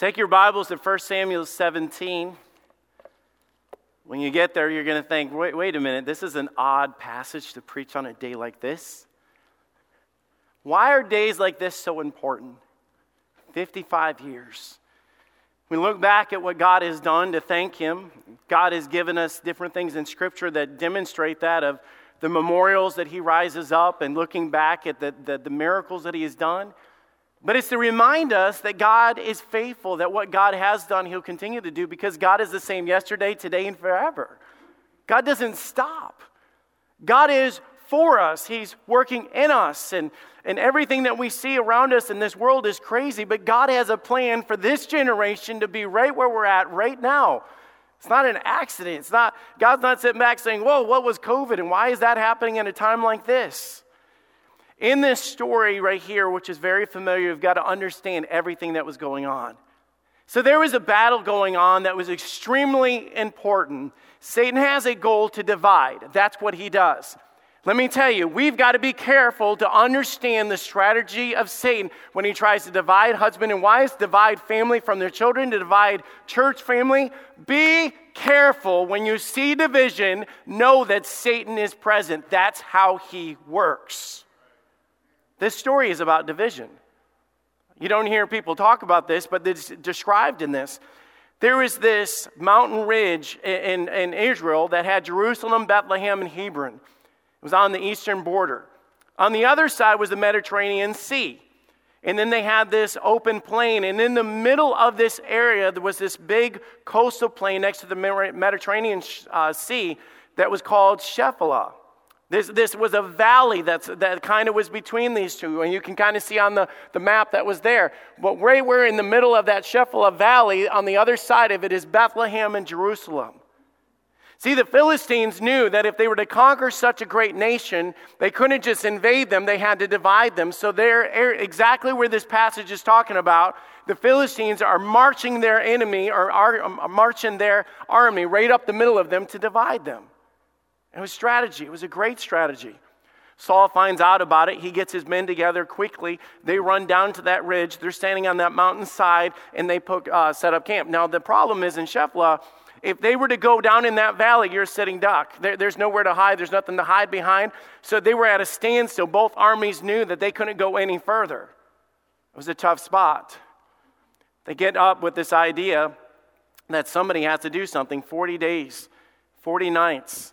Take your Bibles to 1 Samuel 17. When you get there, you're going to think, wait, wait a minute, this is an odd passage to preach on a day like this. Why are days like this so important? 55 years. We look back at what God has done to thank Him. God has given us different things in Scripture that demonstrate that of the memorials that He rises up and looking back at the, the, the miracles that He has done. But it's to remind us that God is faithful, that what God has done, He'll continue to do because God is the same yesterday, today, and forever. God doesn't stop. God is for us, He's working in us, and, and everything that we see around us in this world is crazy, but God has a plan for this generation to be right where we're at right now. It's not an accident. It's not, God's not sitting back saying, Whoa, what was COVID and why is that happening in a time like this? In this story right here, which is very familiar, you've got to understand everything that was going on. So there was a battle going on that was extremely important. Satan has a goal to divide. That's what he does. Let me tell you, we've got to be careful to understand the strategy of Satan when he tries to divide husband and wives, divide family from their children, to divide church family. Be careful when you see division, know that Satan is present. That's how he works. This story is about division. You don't hear people talk about this, but it's described in this. There was this mountain ridge in, in Israel that had Jerusalem, Bethlehem, and Hebron. It was on the eastern border. On the other side was the Mediterranean Sea. And then they had this open plain. And in the middle of this area, there was this big coastal plain next to the Mediterranean uh, Sea that was called Shephelah. This, this was a valley that's, that kind of was between these two, and you can kind of see on the, the map that was there. But right where in the middle of that Shephelah Valley, on the other side of it, is Bethlehem and Jerusalem. See, the Philistines knew that if they were to conquer such a great nation, they couldn't just invade them, they had to divide them. So, they're exactly where this passage is talking about. The Philistines are marching their enemy or are marching their army right up the middle of them to divide them. It was strategy. It was a great strategy. Saul finds out about it. He gets his men together quickly. They run down to that ridge. They're standing on that mountainside and they put, uh, set up camp. Now, the problem is in Shephelah, if they were to go down in that valley, you're sitting duck. There, there's nowhere to hide, there's nothing to hide behind. So they were at a standstill. Both armies knew that they couldn't go any further. It was a tough spot. They get up with this idea that somebody has to do something 40 days, 40 nights.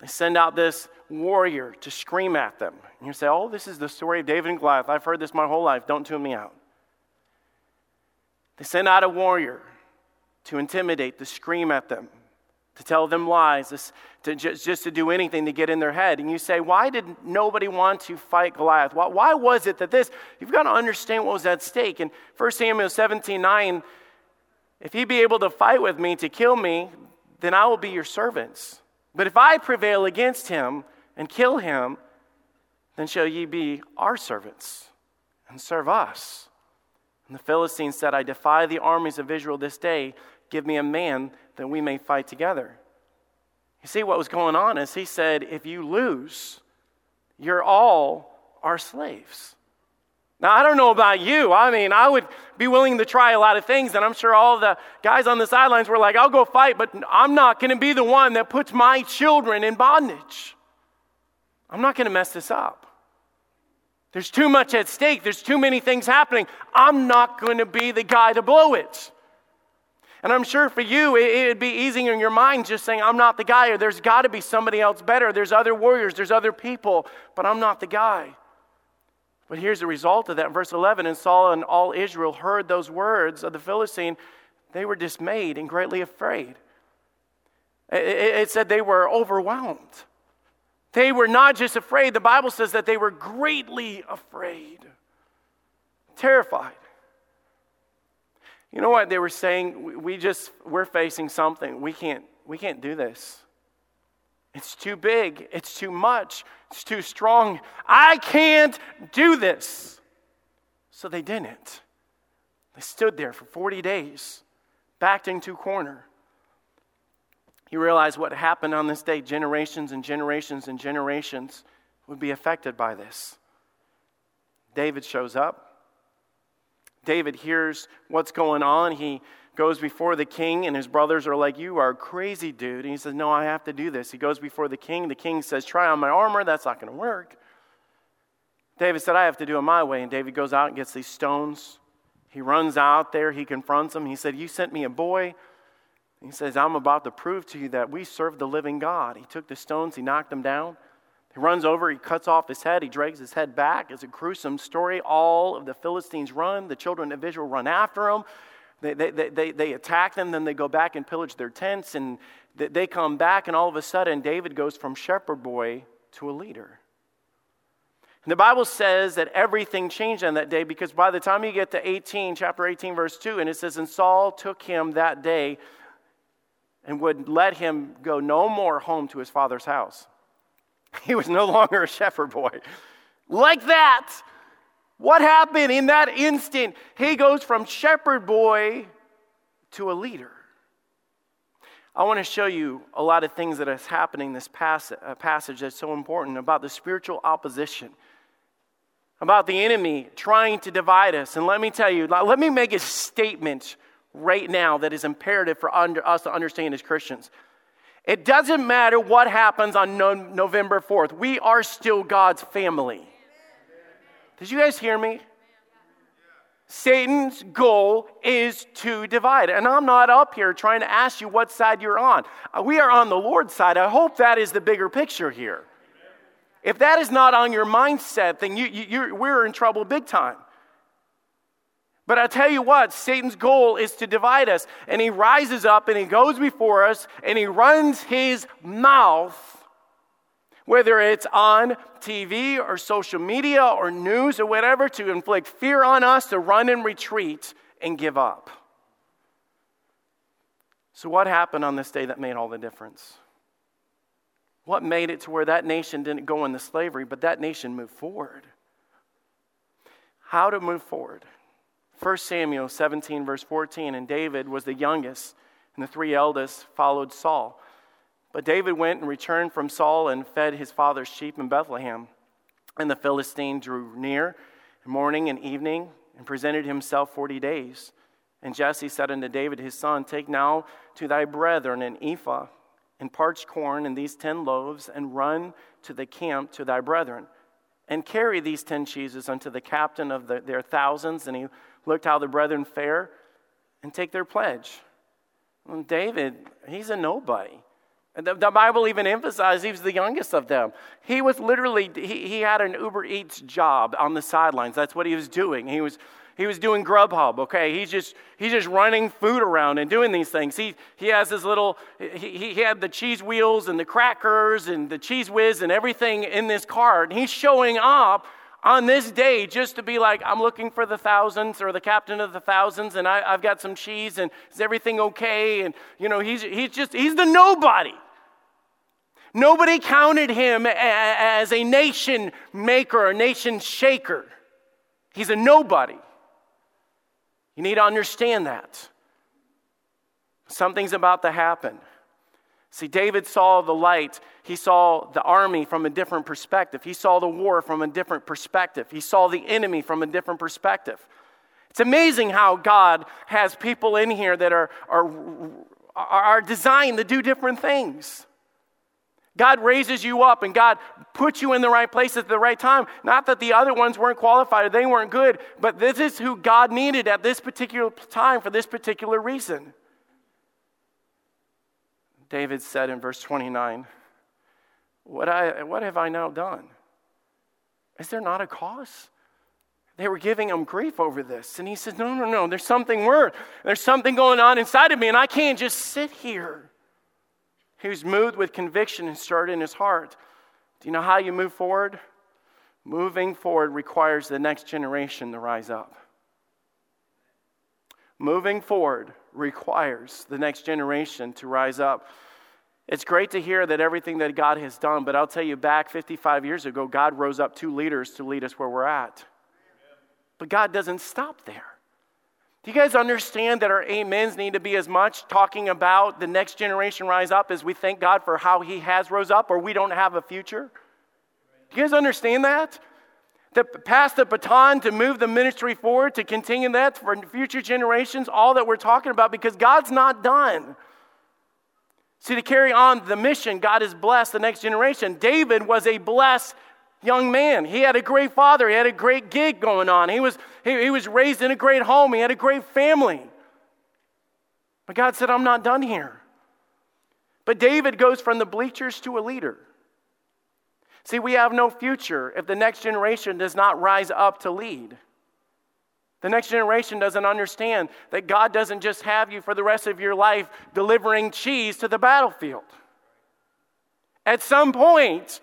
They send out this warrior to scream at them. And you say, Oh, this is the story of David and Goliath. I've heard this my whole life. Don't tune me out. They send out a warrior to intimidate, to scream at them, to tell them lies, to just, just to do anything to get in their head. And you say, Why did nobody want to fight Goliath? Why, why was it that this? You've got to understand what was at stake. In 1 Samuel 17 9, if he be able to fight with me to kill me, then I will be your servants. But if I prevail against him and kill him, then shall ye be our servants and serve us. And the Philistines said, I defy the armies of Israel this day. Give me a man that we may fight together. You see, what was going on is he said, If you lose, you're all our slaves. Now, I don't know about you. I mean, I would be willing to try a lot of things, and I'm sure all the guys on the sidelines were like, I'll go fight, but I'm not going to be the one that puts my children in bondage. I'm not going to mess this up. There's too much at stake, there's too many things happening. I'm not going to be the guy to blow it. And I'm sure for you, it, would be easy in your mind just saying, I'm not the guy, or there's got to be somebody else better. There's other warriors, there's other people, but I'm not the guy. But here's the result of that. In verse 11 And Saul and all Israel heard those words of the Philistine. They were dismayed and greatly afraid. It, said they were overwhelmed. They were not just afraid, the Bible says that they were greatly afraid, terrified. You know what they were saying? We just, we're facing something. We can't, we can't do this. It's too big. It's too much. It's too strong. I can't do this. So they didn't. They stood there for 40 days, backed into corner. You realize what happened on this day. Generations and generations and generations would be affected by this. David shows up. David hears what's going on. He goes before the king, and his brothers are like, You are a crazy, dude. And he says, No, I have to do this. He goes before the king. The king says, Try on my armor. That's not going to work. David said, I have to do it my way. And David goes out and gets these stones. He runs out there. He confronts him. He said, You sent me a boy. He says, I'm about to prove to you that we serve the living God. He took the stones, he knocked them down. He runs over, he cuts off his head, he drags his head back. It's a gruesome story. All of the Philistines run, the children of Israel run after him. They, they, they, they attack them, then they go back and pillage their tents, and they come back, and all of a sudden, David goes from shepherd boy to a leader. And the Bible says that everything changed on that day because by the time you get to 18, chapter 18, verse 2, and it says, And Saul took him that day and would let him go no more home to his father's house. He was no longer a shepherd boy. Like that. What happened in that instant? He goes from shepherd boy to a leader. I want to show you a lot of things that is happening in this uh, passage that's so important about the spiritual opposition, about the enemy trying to divide us. And let me tell you, let me make a statement right now that is imperative for us to understand as Christians. It doesn't matter what happens on November 4th, we are still God's family. Did you guys hear me? Satan's goal is to divide. And I'm not up here trying to ask you what side you're on. Uh, we are on the Lord's side. I hope that is the bigger picture here. If that is not on your mindset, then you, you, we're in trouble big time. But I tell you what, Satan's goal is to divide us. And he rises up and he goes before us and he runs his mouth, whether it's on TV or social media or news or whatever, to inflict fear on us, to run and retreat and give up. So, what happened on this day that made all the difference? What made it to where that nation didn't go into slavery, but that nation moved forward? How to move forward? 1 Samuel 17, verse 14, and David was the youngest, and the three eldest followed Saul. But David went and returned from Saul and fed his father's sheep in Bethlehem. And the Philistine drew near morning and evening and presented himself forty days. And Jesse said unto David his son, Take now to thy brethren an ephah and parched corn and these ten loaves, and run to the camp to thy brethren. And carry these ten cheeses unto the captain of the, their thousands, and he looked how the brethren fare, and take their pledge. David, he's a nobody. The, the, Bible even emphasizes he was the youngest of them. He was literally, he, he had an Uber Eats job on the sidelines. That's what he was doing. He was, he was doing Grubhub, okay? He's just, he's just running food around and doing these things. He, he has his little, he, he had the cheese wheels and the crackers and the Cheez Whiz and everything in this cart. And he's showing up on this day just to be like, I'm looking for the thousands or the captain of the thousands, and I, I, have got some cheese, and is everything okay? And, you know, he's, he's just, he's the nobody. Nobody counted him as a nation maker, a nation shaker. He's a nobody. You need to understand that. Something's about to happen. See, David saw the light. He saw the army from a different perspective. He saw the war from a different perspective. He saw the enemy from a different perspective. It's amazing how God has people in here that are, are, are designed to do different things. God raises you up and God puts you in the right place at the right time. Not that the other ones weren't qualified or they weren't good, but this is who God needed at this particular time for this particular reason. David said in verse 29, what, I, what have I now done? Is there not a cause? They were giving him grief over this. And he says, No, no, no, there's something worse. There's something going on inside of me, and I can't just sit here. Was moved with conviction and stirred in his heart. Do you know how you move forward? Moving forward requires the next generation to rise up. Moving forward requires the next generation to rise up. It's great to hear that everything that God has done, but I'll tell you, back 55 years ago, God rose up two leaders to lead us where we're at. But God doesn't stop there. Do you guys understand that our amens need to be as much talking about the next generation rise up as we thank God for how He has rose up or we don't have a future? Do you guys understand that? to pass the baton, to move the ministry forward, to continue that for future generations, all that we're talking about, because God's not done. See, to carry on the mission, God has blessed the next generation. David was a blessed young man. He had a great father, he had a great gig going on. He was, he, he was raised in a great home, he had a great family. But God said, I'm not done here. But David goes from the bleachers to a leader. See, we have no future if the next generation does not rise up to lead. The next generation doesn't understand that God doesn't just have you for the rest of your life delivering cheese to the battlefield. At some point,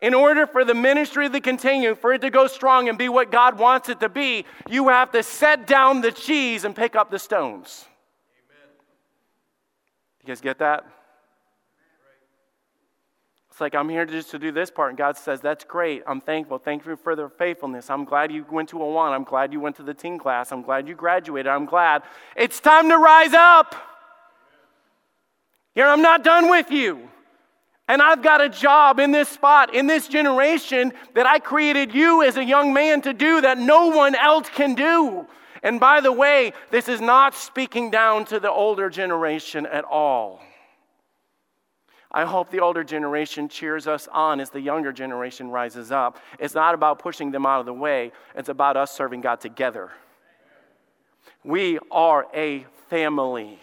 in order for the ministry to continue, for it to go strong and be what God wants it to be, you have to set down the cheese and pick up the stones. Amen. You guys get that? It's like, I'm here just to do this part. And God says, That's great. I'm thankful. Thank you for their faithfulness. I'm glad you went to Awana. I'm glad you went to the teen class. I'm glad you graduated. I'm glad. It's time to rise up. Here, I'm not done with you. And I've got a job in this spot, in this generation that I created you as a young man to do that no one else can do. And by the way, this is not speaking down to the older generation at all. I hope the older generation cheers us on as the younger generation rises up. It's not about pushing them out of the way, it's about us serving God together. We are a family.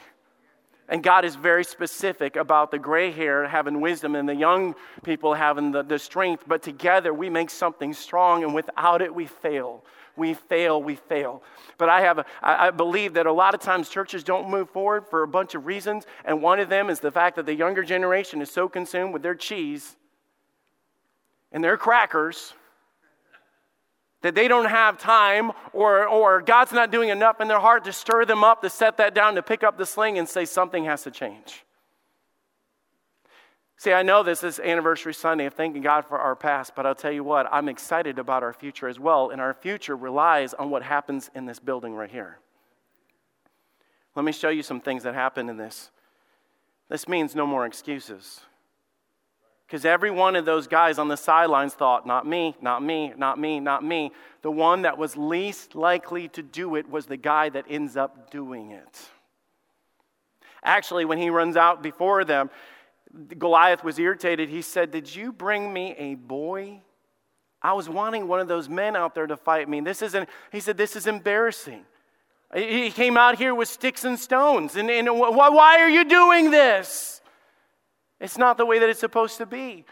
And God is very specific about the gray hair having wisdom and the young people having the, the strength, but together we make something strong, and without it, we fail we fail, we fail. But I have, a, I believe that a lot of times churches don't move forward for a bunch of reasons, and one of them is the fact that the younger generation is so consumed with their cheese and their crackers that they don't have time or, or God's not doing enough in their heart to stir them up, to set that down, to pick up the sling and say something has to change. See, I know this is anniversary Sunday of thanking God for our past, but I'll tell you what, I'm excited about our future as well, and our future relies on what happens in this building right here. Let me show you some things that happen in this. This means no more excuses. Because every one of those guys on the sidelines thought, not me, not me, not me, not me. The one that was least likely to do it was the guy that ends up doing it. Actually, when he runs out before them, Goliath was irritated. He said, Did you bring me a boy? I was wanting one of those men out there to fight me. This isn't, he said, This is embarrassing. He came out here with sticks and stones. And, and why are you doing this? It's not the way that it's supposed to be.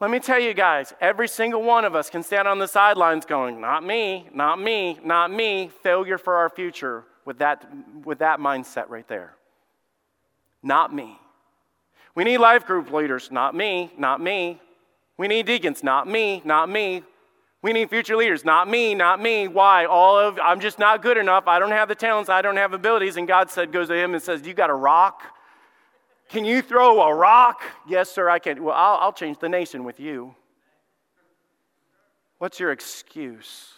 Let me tell you guys, every single one of us can stand on the sidelines going, Not me, not me, not me. Failure for our future with that, with that mindset right there. Not me. We need life group leaders, not me, not me. We need deacons, not me, not me. We need future leaders, not me, not me. Why? All of I'm just not good enough. I don't have the talents, I don't have abilities. And God said, goes to him and says, You got a rock? Can you throw a rock? Yes, sir, I can. Well, I'll, I'll change the nation with you. What's your excuse?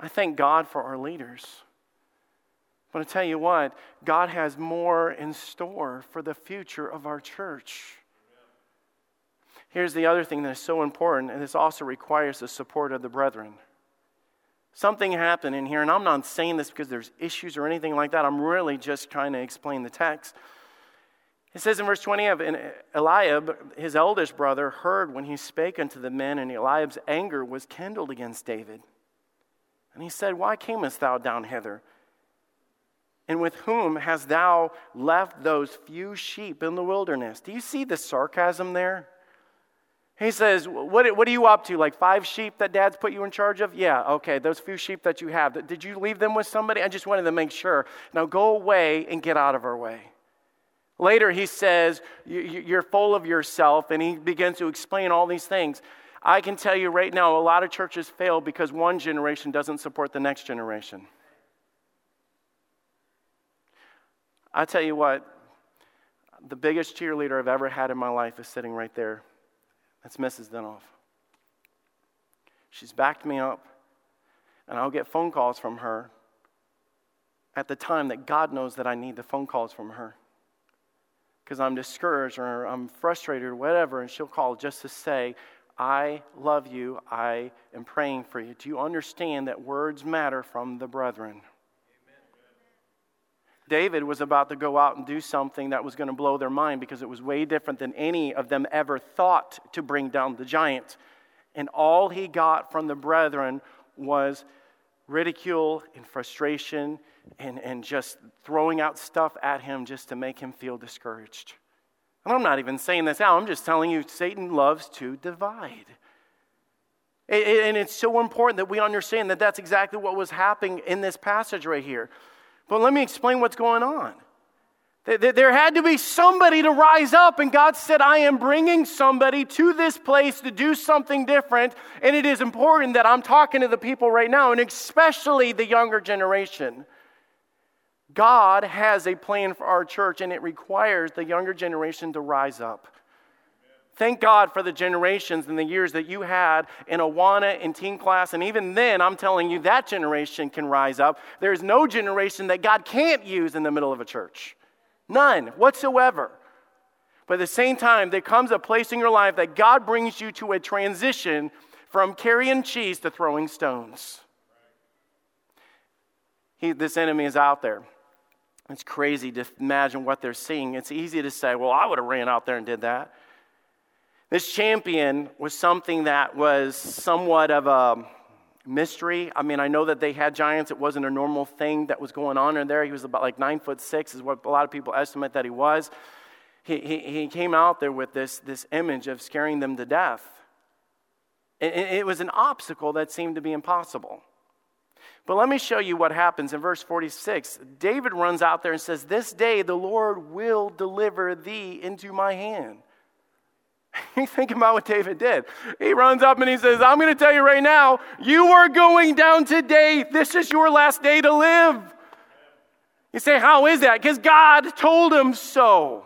I thank God for our leaders. But I tell you what, God has more in store for the future of our church. Here's the other thing that is so important, and this also requires the support of the brethren. Something happened in here, and I'm not saying this because there's issues or anything like that. I'm really just trying to explain the text. It says in verse 20 of Eliab, his eldest brother, heard when he spake unto the men, and Eliab's anger was kindled against David. And he said, Why camest thou down hither? And with whom hast thou left those few sheep in the wilderness? Do you see the sarcasm there? He says, what, what are you up to? Like five sheep that dad's put you in charge of? Yeah, okay, those few sheep that you have. Did you leave them with somebody? I just wanted to make sure. Now go away and get out of our way. Later, he says, You're full of yourself, and he begins to explain all these things. I can tell you right now, a lot of churches fail because one generation doesn't support the next generation. I tell you what, the biggest cheerleader I've ever had in my life is sitting right there. That's Mrs. Denoff. She's backed me up, and I'll get phone calls from her at the time that God knows that I need the phone calls from her. Because I'm discouraged or I'm frustrated or whatever, and she'll call just to say, I love you. I am praying for you. Do you understand that words matter from the brethren? David was about to go out and do something that was going to blow their mind because it was way different than any of them ever thought to bring down the giant. And all he got from the brethren was ridicule and frustration and, and just throwing out stuff at him just to make him feel discouraged. And I'm not even saying this out, I'm just telling you Satan loves to divide. And it's so important that we understand that that's exactly what was happening in this passage right here. But let me explain what's going on. There had to be somebody to rise up, and God said, I am bringing somebody to this place to do something different. And it is important that I'm talking to the people right now, and especially the younger generation. God has a plan for our church, and it requires the younger generation to rise up. Thank God for the generations and the years that you had in Awana and teen class. And even then, I'm telling you, that generation can rise up. There's no generation that God can't use in the middle of a church. None whatsoever. But at the same time, there comes a place in your life that God brings you to a transition from carrying cheese to throwing stones. He, this enemy is out there. It's crazy to imagine what they're seeing. It's easy to say, well, I would have ran out there and did that. This champion was something that was somewhat of a mystery. I mean, I know that they had giants. It wasn't a normal thing that was going on in there. He was about like nine foot six, is what a lot of people estimate that he was. He, he, he came out there with this, this image of scaring them to death. It, it was an obstacle that seemed to be impossible. But let me show you what happens in verse 46. David runs out there and says, This day the Lord will deliver thee into my hand. You think about what David did. He runs up and he says, I'm going to tell you right now, you are going down today. This is your last day to live. You say, How is that? Because God told him so.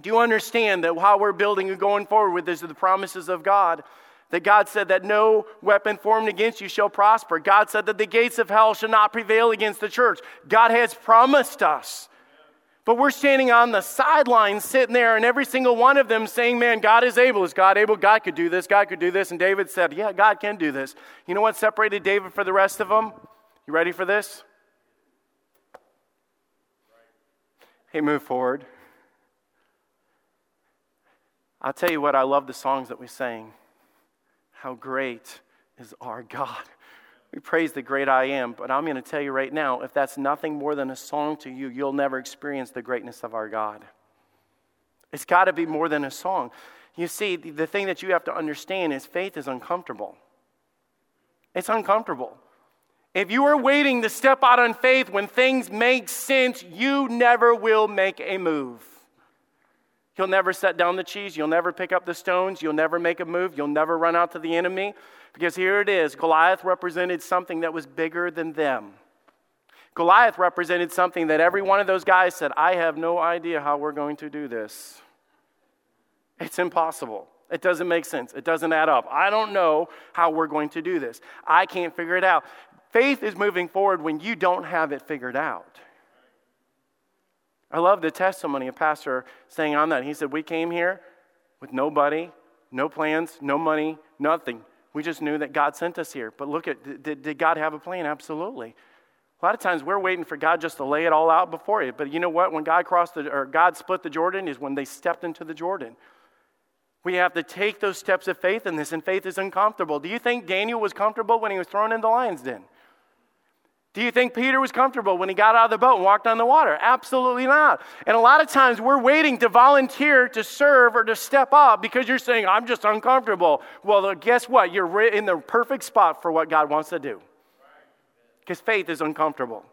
Do you understand that how we're building and going forward with this are the promises of God? That God said that no weapon formed against you shall prosper. God said that the gates of hell shall not prevail against the church. God has promised us but we're standing on the sidelines, sitting there, and every single one of them saying, Man, God is able. Is God able? God could do this. God could do this. And David said, Yeah, God can do this. You know what separated David for the rest of them? You ready for this? Hey, move forward. I'll tell you what, I love the songs that we sang. How great is our God. We praise the great I am, but I'm going to tell you right now if that's nothing more than a song to you, you'll never experience the greatness of our God. It's got to be more than a song. You see, the thing that you have to understand is faith is uncomfortable. It's uncomfortable. If you are waiting to step out on faith when things make sense, you never will make a move. You'll never set down the cheese. You'll never pick up the stones. You'll never make a move. You'll never run out to the enemy. Because here it is Goliath represented something that was bigger than them. Goliath represented something that every one of those guys said, I have no idea how we're going to do this. It's impossible. It doesn't make sense. It doesn't add up. I don't know how we're going to do this. I can't figure it out. Faith is moving forward when you don't have it figured out. I love the testimony of Pastor saying on that. He said, We came here with nobody, no plans, no money, nothing. We just knew that God sent us here. But look at, did, did God have a plan? Absolutely. A lot of times we're waiting for God just to lay it all out before you. But you know what? When God crossed the, or God split the Jordan is when they stepped into the Jordan. We have to take those steps of faith in this, and faith is uncomfortable. Do you think Daniel was comfortable when he was thrown in the lion's den? Do you think Peter was comfortable when he got out of the boat and walked on the water? Absolutely not. And a lot of times we're waiting to volunteer to serve or to step up because you're saying, I'm just uncomfortable. Well, guess what? You're in the perfect spot for what God wants to do. Because faith is uncomfortable.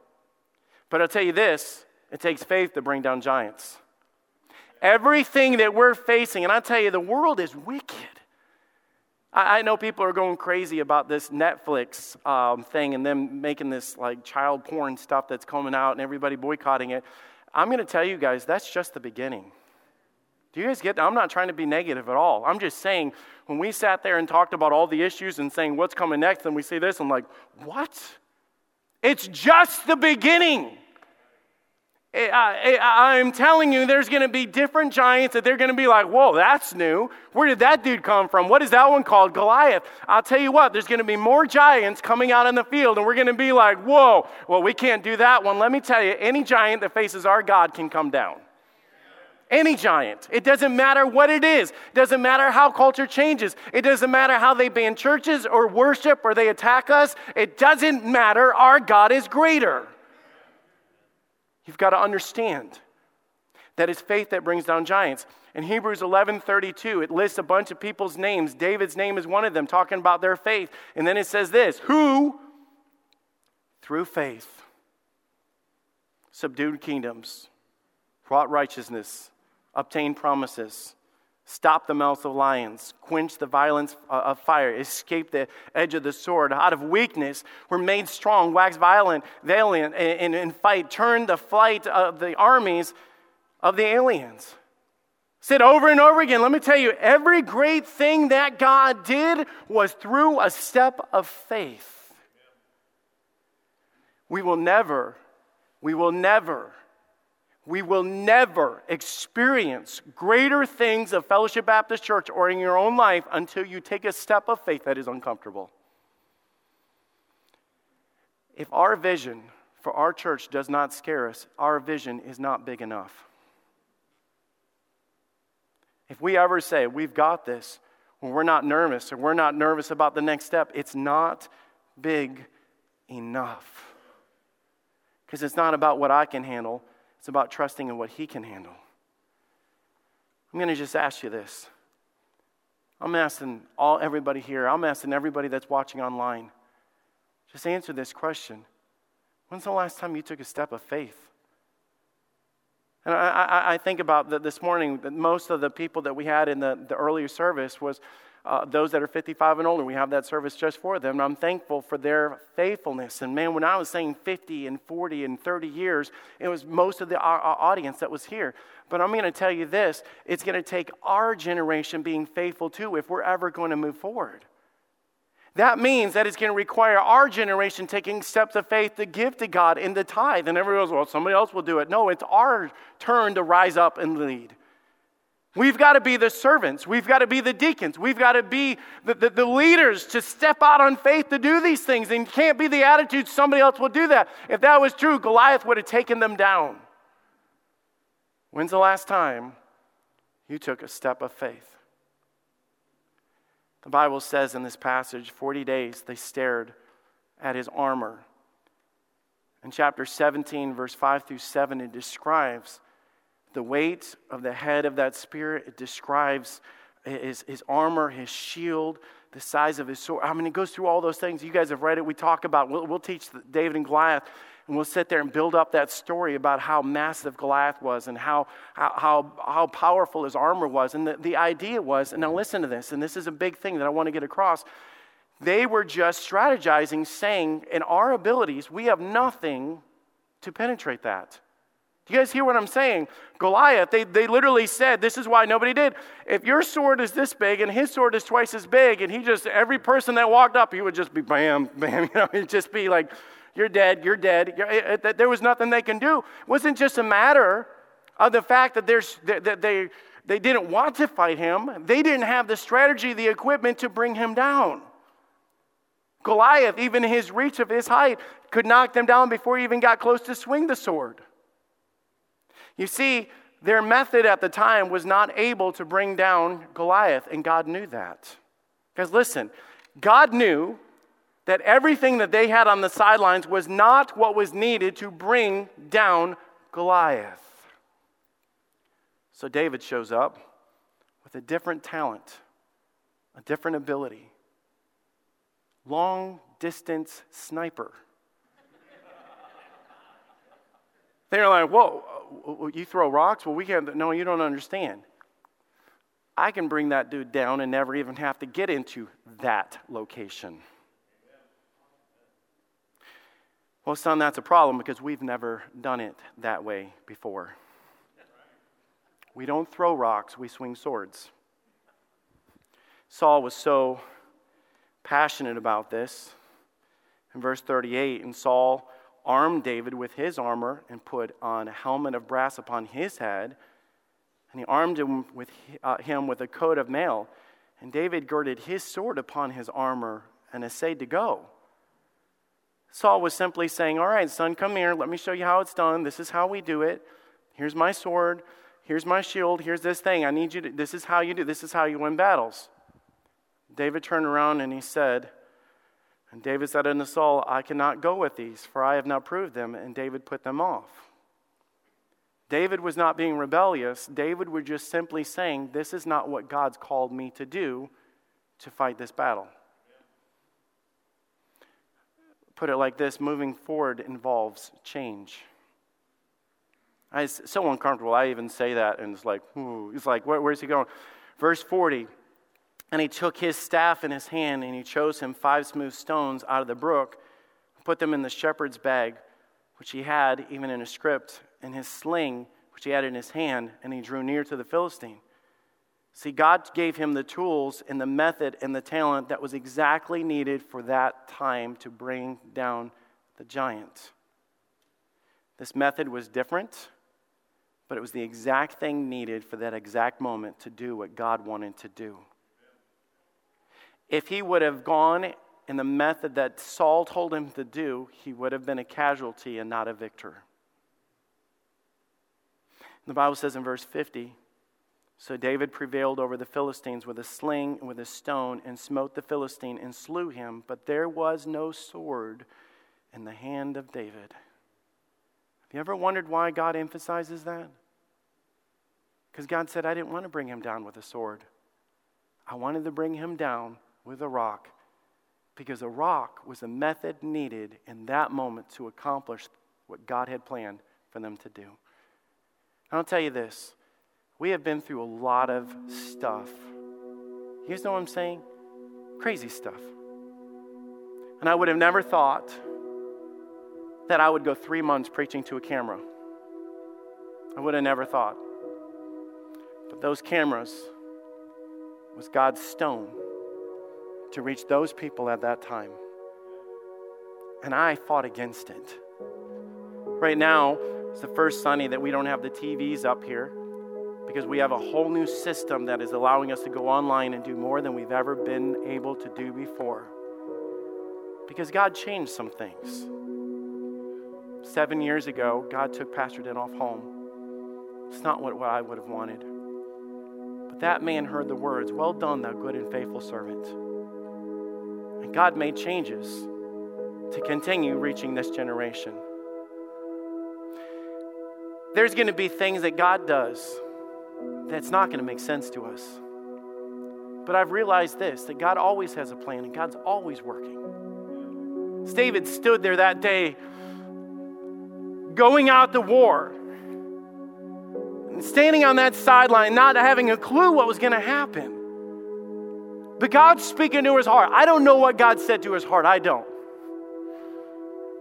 But I'll tell you this it takes faith to bring down giants. Everything that we're facing, and I tell you, the world is wicked. I, know people are going crazy about this Netflix um, thing and them making this like child porn stuff that's coming out and everybody boycotting it. I'm going to tell you guys, that's just the beginning. Do you guys get that? I'm not trying to be negative at all. I'm just saying, when we sat there and talked about all the issues and saying what's coming next, and we see this, I'm like, what? It's just the beginning. Eh, I, eh, am telling you, there's going to be different giants that they're going to be like, whoa, that's new. Where did that dude come from? What is that one called? Goliath. I'll tell you what, there's going to be more giants coming out in the field, and we're going to be like, whoa, well, we can't do that one. Let me tell you, any giant that faces our God can come down. Any giant. It doesn't matter what it is. It doesn't matter how culture changes. It doesn't matter how they ban churches or worship or they attack us. It doesn't matter. Our God is greater. You've got to understand that it's faith that brings down giants. In Hebrews 11:32, it lists a bunch of people's names. David's name is one of them, talking about their faith. And then it says this, who through faith subdued kingdoms, wrought righteousness, obtained promises, stop the mouths of lions, quench the violence uh, of fire, escape the edge of the sword. Out of weakness, were made strong, wax violent, valiant, and, and fight, turn the flight of the armies of the aliens. Said over and over again, let me tell you, every great thing that God did was through a step of faith. We will never, we will never we will never experience greater things of Fellowship Baptist Church or in your own life until you take a step of faith that is uncomfortable. If our vision for our church does not scare us, our vision is not big enough. If we ever say, we've got this, when we're not nervous, or we're not nervous about the next step, it's not big enough. Because it's not about what I can handle, it's about trusting in what He can handle. I'm going to just ask you this. I'm asking all everybody here, I'm asking everybody that's watching online. Just answer this question. When's the last time you took a step of faith? And I, I, I think about that this morning that most of the people that we had in the, the earlier service was uh, those that are 55 and older, we have that service just for them. And I'm thankful for their faithfulness. And man, when I was saying 50 and 40 and 30 years, it was most of the our, our audience that was here. But I'm going to tell you this it's going to take our generation being faithful too if we're ever going to move forward. That means that it's going to require our generation taking steps of faith to give to God in the tithe. And everyone goes, well, somebody else will do it. No, it's our turn to rise up and lead. We've got to be the servants. We've got to be the deacons. We've got to be the, the, the, leaders to step out on faith to do these things. And can't be the attitude somebody else will do that. If that was true, Goliath would have taken them down. When's the last time you took a step of faith? The Bible says in this passage 40 days they stared at his armor. In chapter 17, verse 5 through 7, it describes the weight of the head of that spear. It describes his, his armor, his shield, the size of his sword. I mean, it goes through all those things. You guys have read it. We talk about, we'll, we'll teach David and Goliath, and we'll sit there and build up that story about how massive Goliath was and how, how, how, how powerful his armor was. And the, the idea was, and now listen to this, and this is a big thing that I want to get across. They were just strategizing, saying, in our abilities, we have nothing to penetrate that. Do you guys hear what I'm saying? Goliath, they, they literally said, This is why nobody did. If your sword is this big and his sword is twice as big, and he just, every person that walked up, he would just be bam, bam, you know, he'd just be like, You're dead, you're dead. There was nothing they can do. It wasn't just a matter of the fact that, there's, that they, they didn't want to fight him, they didn't have the strategy, the equipment to bring him down. Goliath, even his reach of his height, could knock them down before he even got close to swing the sword. You see, their method at the time was not able to bring down Goliath, and God knew that. Because listen, God knew that everything that they had on the sidelines was not what was needed to bring down Goliath. So David shows up with a different talent, a different ability long distance sniper. They're like, whoa, you throw rocks? Well, we can't. No, you don't understand. I can bring that dude down and never even have to get into that location. Well, son, that's a problem because we've never done it that way before. We don't throw rocks, we swing swords. Saul was so passionate about this. In verse 38, and Saul armed David with his armor and put on a helmet of brass upon his head. And he armed him with, uh, him with a coat of mail. And David girded his sword upon his armor and essayed to go. Saul was simply saying, All right, son, come here. Let me show you how it's done. This is how we do it. Here's my sword. Here's my shield. Here's this thing. I need you to, this is how you do, this is how you win battles. David turned around and he said, and David said unto Saul, I cannot go with these, for I have not proved them. And David put them off. David was not being rebellious. David was just simply saying, This is not what God's called me to do to fight this battle. Put it like this moving forward involves change. I, it's so uncomfortable. I even say that, and it's like, Ooh. it's like, where, where's he going? Verse 40 and he took his staff in his hand, and he chose him five smooth stones out of the brook, put them in the shepherd's bag, which he had, even in a script, and his sling, which he had in his hand, and he drew near to the Philistine. See, God gave him the tools and the method and the talent that was exactly needed for that time to bring down the giant. This method was different, but it was the exact thing needed for that exact moment to do what God wanted to do. If he would have gone in the method that Saul told him to do, he would have been a casualty and not a victor. The Bible says in verse 50 So David prevailed over the Philistines with a sling and with a stone, and smote the Philistine and slew him, but there was no sword in the hand of David. Have you ever wondered why God emphasizes that? Because God said, I didn't want to bring him down with a sword. I wanted to bring him down with a rock because a rock was a method needed in that moment to accomplish what God had planned for them to do. And I'll tell you this we have been through a lot of stuff. You know what I'm saying? Crazy stuff. And I would have never thought that I would go three months preaching to a camera. I would have never thought. But those cameras was God's stone to reach those people at that time. And I fought against it. Right now, it's the first Sunday that we don't have the TVs up here because we have a whole new system that is allowing us to go online and do more than we've ever been able to do before. Because God changed some things. Seven years ago, God took Pastor Denoff home. It's not what, what I would have wanted. But that man heard the words, Well done, thou good and faithful servant. God made changes to continue reaching this generation. There's going to be things that God does that's not going to make sense to us. But I've realized this that God always has a plan and God's always working. David stood there that day going out to war and standing on that sideline, not having a clue what was going to happen. But God's speaking to his heart. I don't know what God said to his heart. I don't.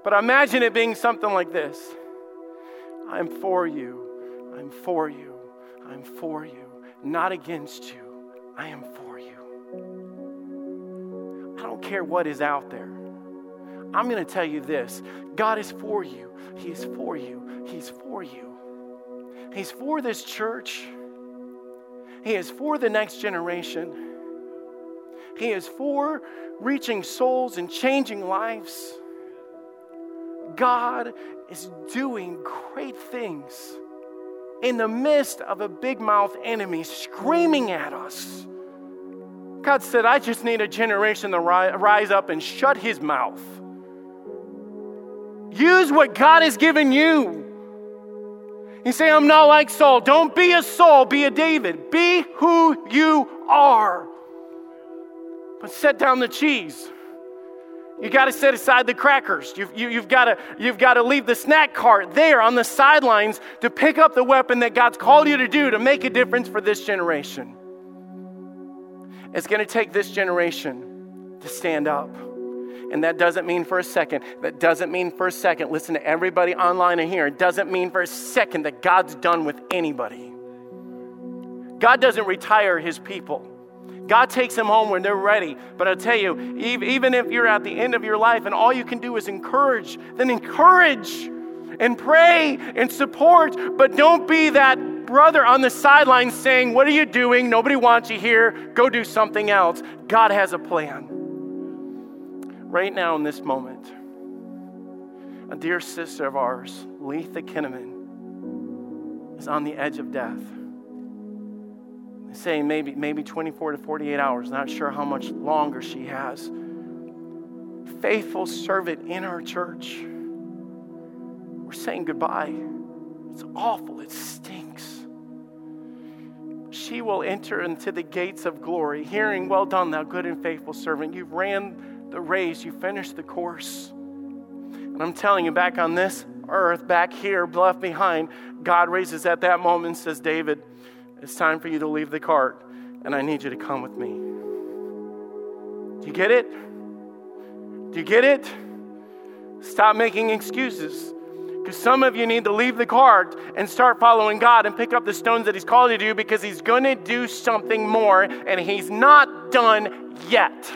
But imagine it being something like this I'm for you. I'm for you. I'm for you. Not against you. I am for you. I don't care what is out there. I'm going to tell you this God is for you. He is for you. He's for you. He's for this church. He is for the next generation. He is for reaching souls and changing lives. God is doing great things in the midst of a big mouth enemy screaming at us. God said, I just need a generation to rise up and shut his mouth. Use what God has given you. You say, I'm not like Saul. Don't be a Saul, be a David. Be who you are. But set down the cheese. You got to set aside the crackers. You've, you, have got to, you've got to leave the snack cart there on the sidelines to pick up the weapon that God's called you to do to make a difference for this generation. It's going to take this generation to stand up. And that doesn't mean for a second, that doesn't mean for a second, listen to everybody online and here, it doesn't mean for a second that God's done with anybody. God doesn't retire his people. God takes them home when they're ready. But I tell you, even if you're at the end of your life and all you can do is encourage, then encourage and pray and support, but don't be that brother on the sidelines saying, What are you doing? Nobody wants you here. Go do something else. God has a plan. Right now, in this moment, a dear sister of ours, Letha Kinnaman, is on the edge of death. Saying maybe, maybe 24 to 48 hours, not sure how much longer she has. Faithful servant in our church we're saying goodbye. It's awful. It stinks. She will enter into the gates of glory, hearing, Well done, thou good and faithful servant. You've ran the race, you finished the course. And I'm telling you, back on this earth, back here, left behind, God raises at that moment and says, David, it's time for you to leave the cart, and I need you to come with me. Do you get it? Do you get it? Stop making excuses. Because some of you need to leave the cart and start following God and pick up the stones that He's called you to because He's going to do something more and He's not done yet.